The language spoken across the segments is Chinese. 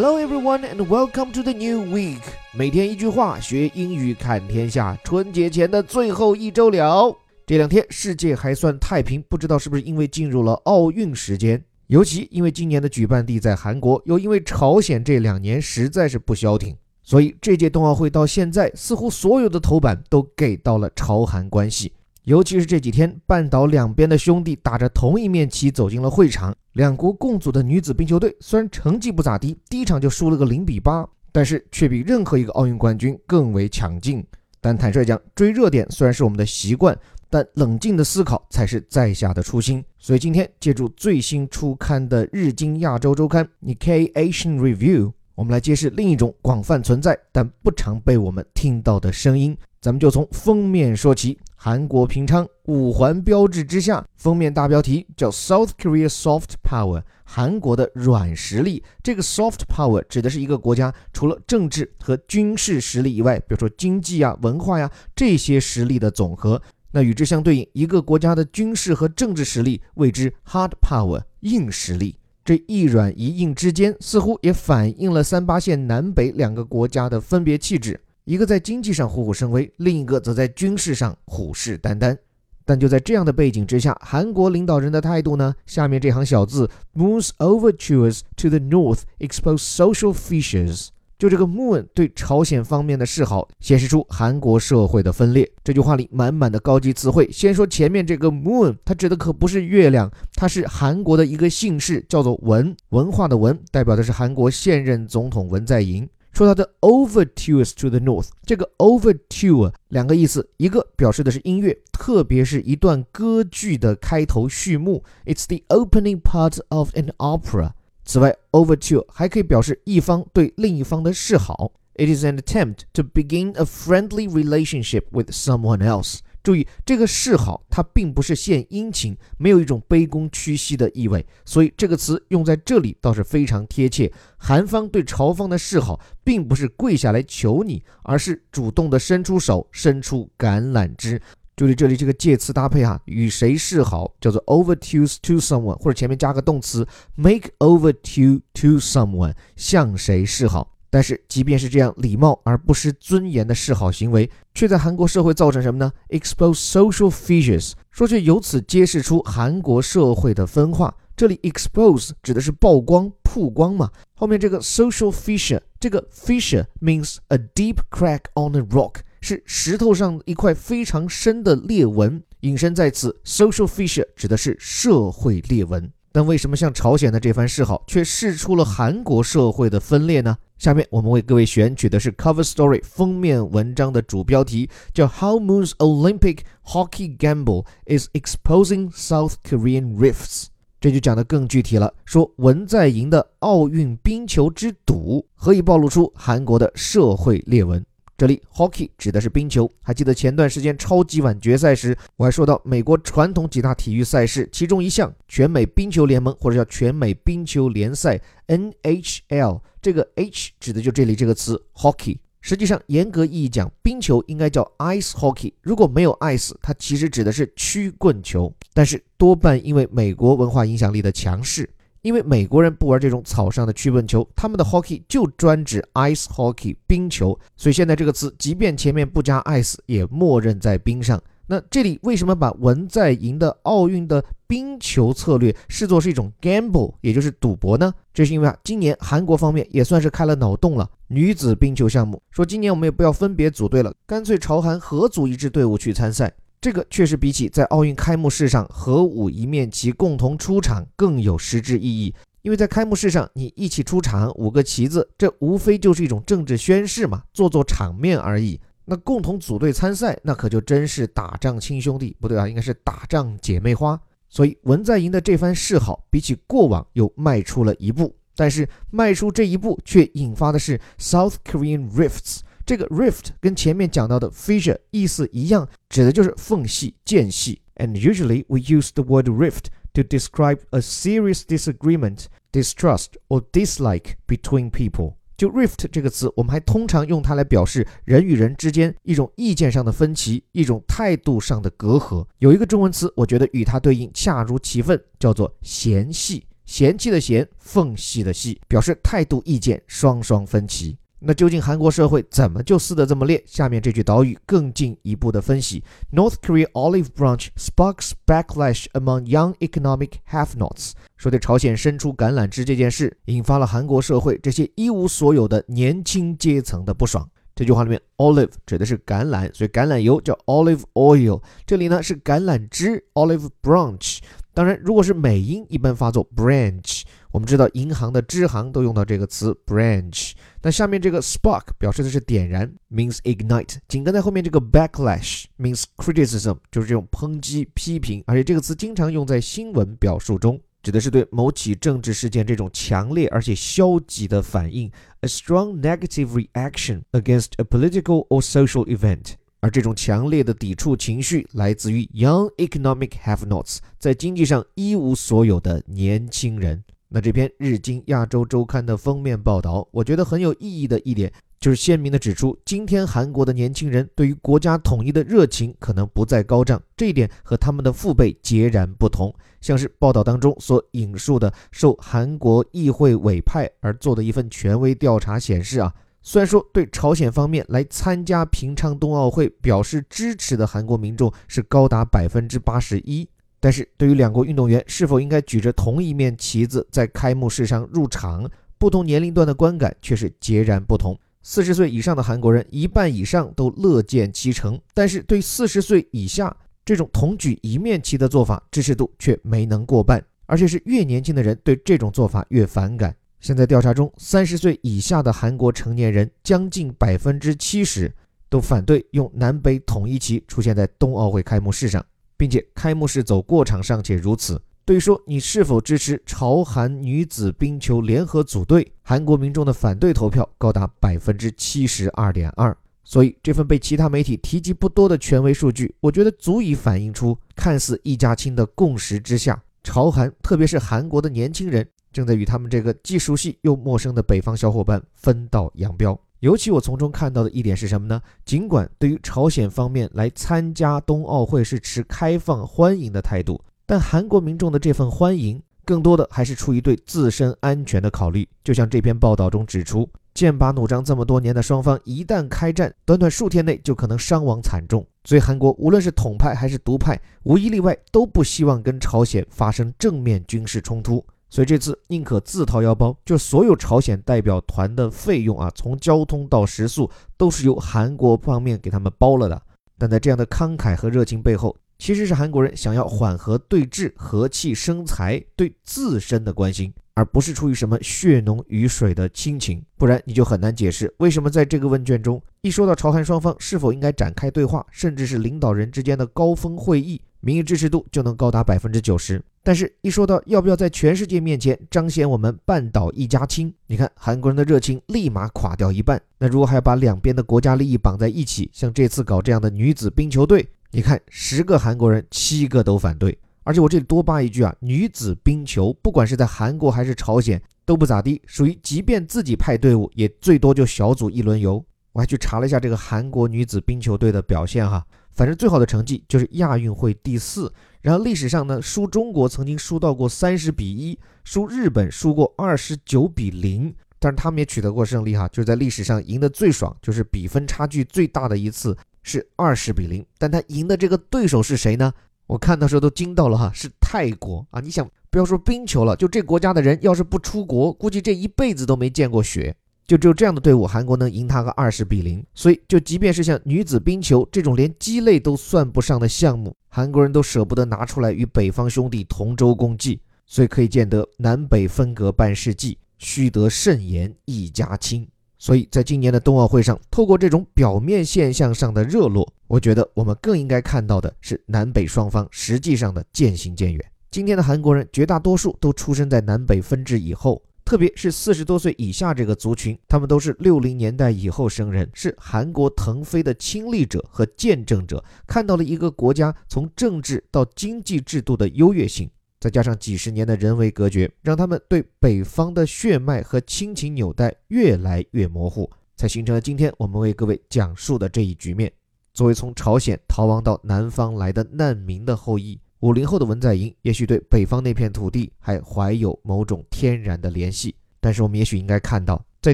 Hello everyone and welcome to the new week。每天一句话，学英语看天下。春节前的最后一周了，这两天世界还算太平，不知道是不是因为进入了奥运时间？尤其因为今年的举办地在韩国，又因为朝鲜这两年实在是不消停，所以这届冬奥会到现在似乎所有的头版都给到了朝韩关系。尤其是这几天，半岛两边的兄弟打着同一面旗走进了会场。两国共组的女子冰球队虽然成绩不咋地，第一场就输了个零比八，但是却比任何一个奥运冠军更为强劲。但坦率讲，追热点虽然是我们的习惯，但冷静的思考才是在下的初心。所以今天借助最新出刊的《日经亚洲周刊》（Nikkei Asian Review），我们来揭示另一种广泛存在但不常被我们听到的声音。咱们就从封面说起。韩国平昌五环标志之下，封面大标题叫 “South Korea Soft Power”，韩国的软实力。这个 “soft power” 指的是一个国家除了政治和军事实力以外，比如说经济啊、文化呀这些实力的总和。那与之相对应，一个国家的军事和政治实力谓之 “hard power”，硬实力。这一软一硬之间，似乎也反映了三八线南北两个国家的分别气质。一个在经济上虎虎生威，另一个则在军事上虎视眈眈。但就在这样的背景之下，韩国领导人的态度呢？下面这行小字：Moon's overtures to the north expose social fissures。就这个 Moon 对朝鲜方面的示好，显示出韩国社会的分裂。这句话里满满的高级词汇。先说前面这个 Moon，它指的可不是月亮，它是韩国的一个姓氏，叫做文，文化的文，代表的是韩国现任总统文在寅。说它的 overtures to the north，这个 overture 两个意思，一个表示的是音乐，特别是一段歌剧的开头序幕，it's the opening part of an opera。此外，overture 还可以表示一方对另一方的示好，it is an attempt to begin a friendly relationship with someone else。 注意，这个示好它并不是献殷勤，没有一种卑躬屈膝的意味，所以这个词用在这里倒是非常贴切。韩方对朝方的示好，并不是跪下来求你，而是主动的伸出手，伸出橄榄枝。注意这里这个介词搭配哈，与谁示好叫做 overtures to someone，或者前面加个动词 make overture to someone，向谁示好。但是，即便是这样礼貌而不失尊严的示好行为，却在韩国社会造成什么呢？expose social fissures，说却由此揭示出韩国社会的分化。这里 expose 指的是曝光、曝光嘛？后面这个 social fissure，这个 fissure means a deep crack on a rock，是石头上一块非常深的裂纹。引申在此，social fissure 指的是社会裂纹。但为什么像朝鲜的这番示好，却示出了韩国社会的分裂呢？下面我们为各位选取的是 Cover Story 封面文章的主标题，叫 How Moon's Olympic Hockey Gamble is Exposing South Korean Rifts。这就讲得更具体了，说文在寅的奥运冰球之赌，何以暴露出韩国的社会裂纹？这里 hockey 指的是冰球。还记得前段时间超级碗决赛时，我还说到美国传统几大体育赛事，其中一项全美冰球联盟或者叫全美冰球联赛 NHL，这个 H 指的就这里这个词 hockey。实际上严格意义讲，冰球应该叫 ice hockey。如果没有 ice，它其实指的是曲棍球。但是多半因为美国文化影响力的强势。因为美国人不玩这种草上的曲棍球，他们的 hockey 就专指 ice hockey 冰球，所以现在这个词即便前面不加 ice，也默认在冰上。那这里为什么把文在寅的奥运的冰球策略视作是一种 gamble，也就是赌博呢？这是因为啊，今年韩国方面也算是开了脑洞了，女子冰球项目，说今年我们也不要分别组队了，干脆朝韩合组一支队伍去参赛。这个确实比起在奥运开幕式上合舞一面旗共同出场更有实质意义，因为在开幕式上你一起出场五个旗子，这无非就是一种政治宣誓嘛，做做场面而已。那共同组队参赛，那可就真是打仗亲兄弟，不对啊，应该是打仗姐妹花。所以文在寅的这番示好，比起过往又迈出了一步，但是迈出这一步却引发的是 South Korean rifts。这个 rift 跟前面讲到的 fissure 意思一样，指的就是缝隙、间隙。And usually we use the word rift to describe a serious disagreement, distrust or dislike between people。就 rift 这个词，我们还通常用它来表示人与人之间一种意见上的分歧，一种态度上的隔阂。有一个中文词，我觉得与它对应恰如其分，叫做嫌隙。嫌弃的嫌，缝隙的隙，表示态度意见双双分歧。那究竟韩国社会怎么就撕得这么裂？下面这句岛语更进一步的分析：North Korea olive branch sparks backlash among young economic halfnots。说对朝鲜伸出橄榄枝这件事，引发了韩国社会这些一无所有的年轻阶层的不爽。这句话里面，olive 指的是橄榄，所以橄榄油叫 olive oil。这里呢是橄榄枝 olive branch。当然，如果是美音，一般发作 branch。我们知道银行的支行都用到这个词 branch。那下面这个 spark 表示的是点燃，means ignite。紧跟在后面这个 backlash means criticism，就是这种抨击、批评，而且这个词经常用在新闻表述中。指的是对某起政治事件这种强烈而且消极的反应，a strong negative reaction against a political or social event。而这种强烈的抵触情绪来自于 young economic have-nots，在经济上一无所有的年轻人。那这篇《日经亚洲周刊》的封面报道，我觉得很有意义的一点。就是鲜明地指出，今天韩国的年轻人对于国家统一的热情可能不再高涨，这一点和他们的父辈截然不同。像是报道当中所引述的，受韩国议会委派而做的一份权威调查显示啊，虽然说对朝鲜方面来参加平昌冬奥会表示支持的韩国民众是高达百分之八十一，但是对于两国运动员是否应该举着同一面旗子在开幕式上入场，不同年龄段的观感却是截然不同。四十岁以上的韩国人，一半以上都乐见其成，但是对四十岁以下这种同举一面旗的做法，支持度却没能过半，而且是越年轻的人对这种做法越反感。现在调查中，三十岁以下的韩国成年人将近百分之七十都反对用南北统一旗出现在冬奥会开幕式上，并且开幕式走过场尚且如此。对于说你是否支持朝韩女子冰球联合组队，韩国民众的反对投票高达百分之七十二点二。所以这份被其他媒体提及不多的权威数据，我觉得足以反映出看似一家亲的共识之下，朝韩特别是韩国的年轻人正在与他们这个既熟悉又陌生的北方小伙伴分道扬镳。尤其我从中看到的一点是什么呢？尽管对于朝鲜方面来参加冬奥会是持开放欢迎的态度。但韩国民众的这份欢迎，更多的还是出于对自身安全的考虑。就像这篇报道中指出，剑拔弩张这么多年的双方，一旦开战，短短数天内就可能伤亡惨重。所以韩国无论是统派还是独派，无一例外都不希望跟朝鲜发生正面军事冲突。所以这次宁可自掏腰包，就所有朝鲜代表团的费用啊，从交通到食宿，都是由韩国方面给他们包了的。但在这样的慷慨和热情背后，其实是韩国人想要缓和对峙、和气生财，对自身的关心，而不是出于什么血浓于水的亲情。不然你就很难解释为什么在这个问卷中，一说到朝韩双方是否应该展开对话，甚至是领导人之间的高峰会议，民意支持度就能高达百分之九十。但是，一说到要不要在全世界面前彰显我们半岛一家亲，你看韩国人的热情立马垮掉一半。那如果还要把两边的国家利益绑在一起，像这次搞这样的女子冰球队。你看，十个韩国人，七个都反对。而且我这里多扒一句啊，女子冰球，不管是在韩国还是朝鲜，都不咋地，属于即便自己派队伍，也最多就小组一轮游。我还去查了一下这个韩国女子冰球队的表现哈，反正最好的成绩就是亚运会第四。然后历史上呢，输中国曾经输到过三十比一，输日本输过二十九比零，但是他们也取得过胜利哈，就是在历史上赢得最爽，就是比分差距最大的一次。是二十比零，但他赢的这个对手是谁呢？我看的时候都惊到了哈，是泰国啊！你想，不要说冰球了，就这国家的人要是不出国，估计这一辈子都没见过雪。就只有这样的队伍，韩国能赢他个二十比零。所以，就即便是像女子冰球这种连鸡肋都算不上的项目，韩国人都舍不得拿出来与北方兄弟同舟共济。所以可以见得南北分隔半世纪，须得慎言一家亲。所以在今年的冬奥会上，透过这种表面现象上的热络，我觉得我们更应该看到的是南北双方实际上的渐行渐远。今天的韩国人绝大多数都出生在南北分治以后，特别是四十多岁以下这个族群，他们都是六零年代以后生人，是韩国腾飞的亲历者和见证者，看到了一个国家从政治到经济制度的优越性。再加上几十年的人为隔绝，让他们对北方的血脉和亲情纽带越来越模糊，才形成了今天我们为各位讲述的这一局面。作为从朝鲜逃亡到南方来的难民的后裔，五零后的文在寅也许对北方那片土地还怀有某种天然的联系，但是我们也许应该看到，在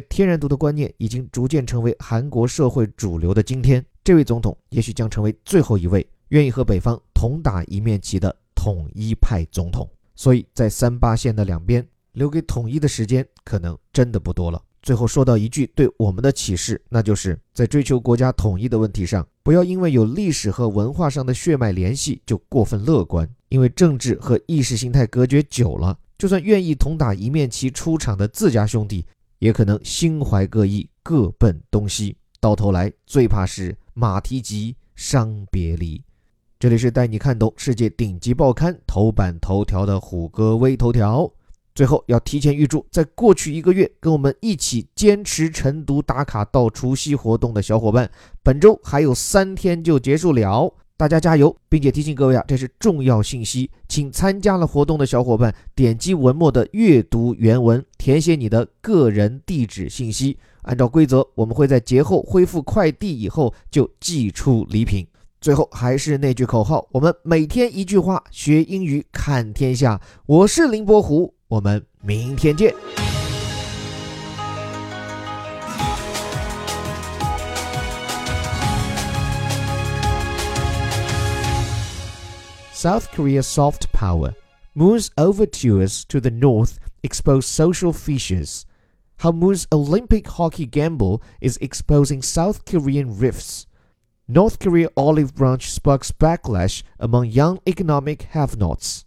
天然独的观念已经逐渐成为韩国社会主流的今天，这位总统也许将成为最后一位愿意和北方同打一面旗的统一派总统。所以在三八线的两边，留给统一的时间可能真的不多了。最后说到一句对我们的启示，那就是在追求国家统一的问题上，不要因为有历史和文化上的血脉联系就过分乐观。因为政治和意识形态隔绝久了，就算愿意同打一面旗出场的自家兄弟，也可能心怀各异，各奔东西。到头来，最怕是马蹄疾，伤别离。这里是带你看懂世界顶级报刊头版头条的虎哥微头条。最后要提前预祝，在过去一个月跟我们一起坚持晨读打卡到除夕活动的小伙伴，本周还有三天就结束了，大家加油！并且提醒各位啊，这是重要信息，请参加了活动的小伙伴点击文末的阅读原文，填写你的个人地址信息，按照规则，我们会在节后恢复快递以后就寄出礼品。最后还是那句口号，我们每天一句话，学英语看天下。我是林伯虎。我们明天见。South Korea's soft power moves overtures to the north expose social fissures. How Moon's Olympic hockey gamble is exposing South Korean rifts. North Korea olive branch sparks backlash among young economic have-nots.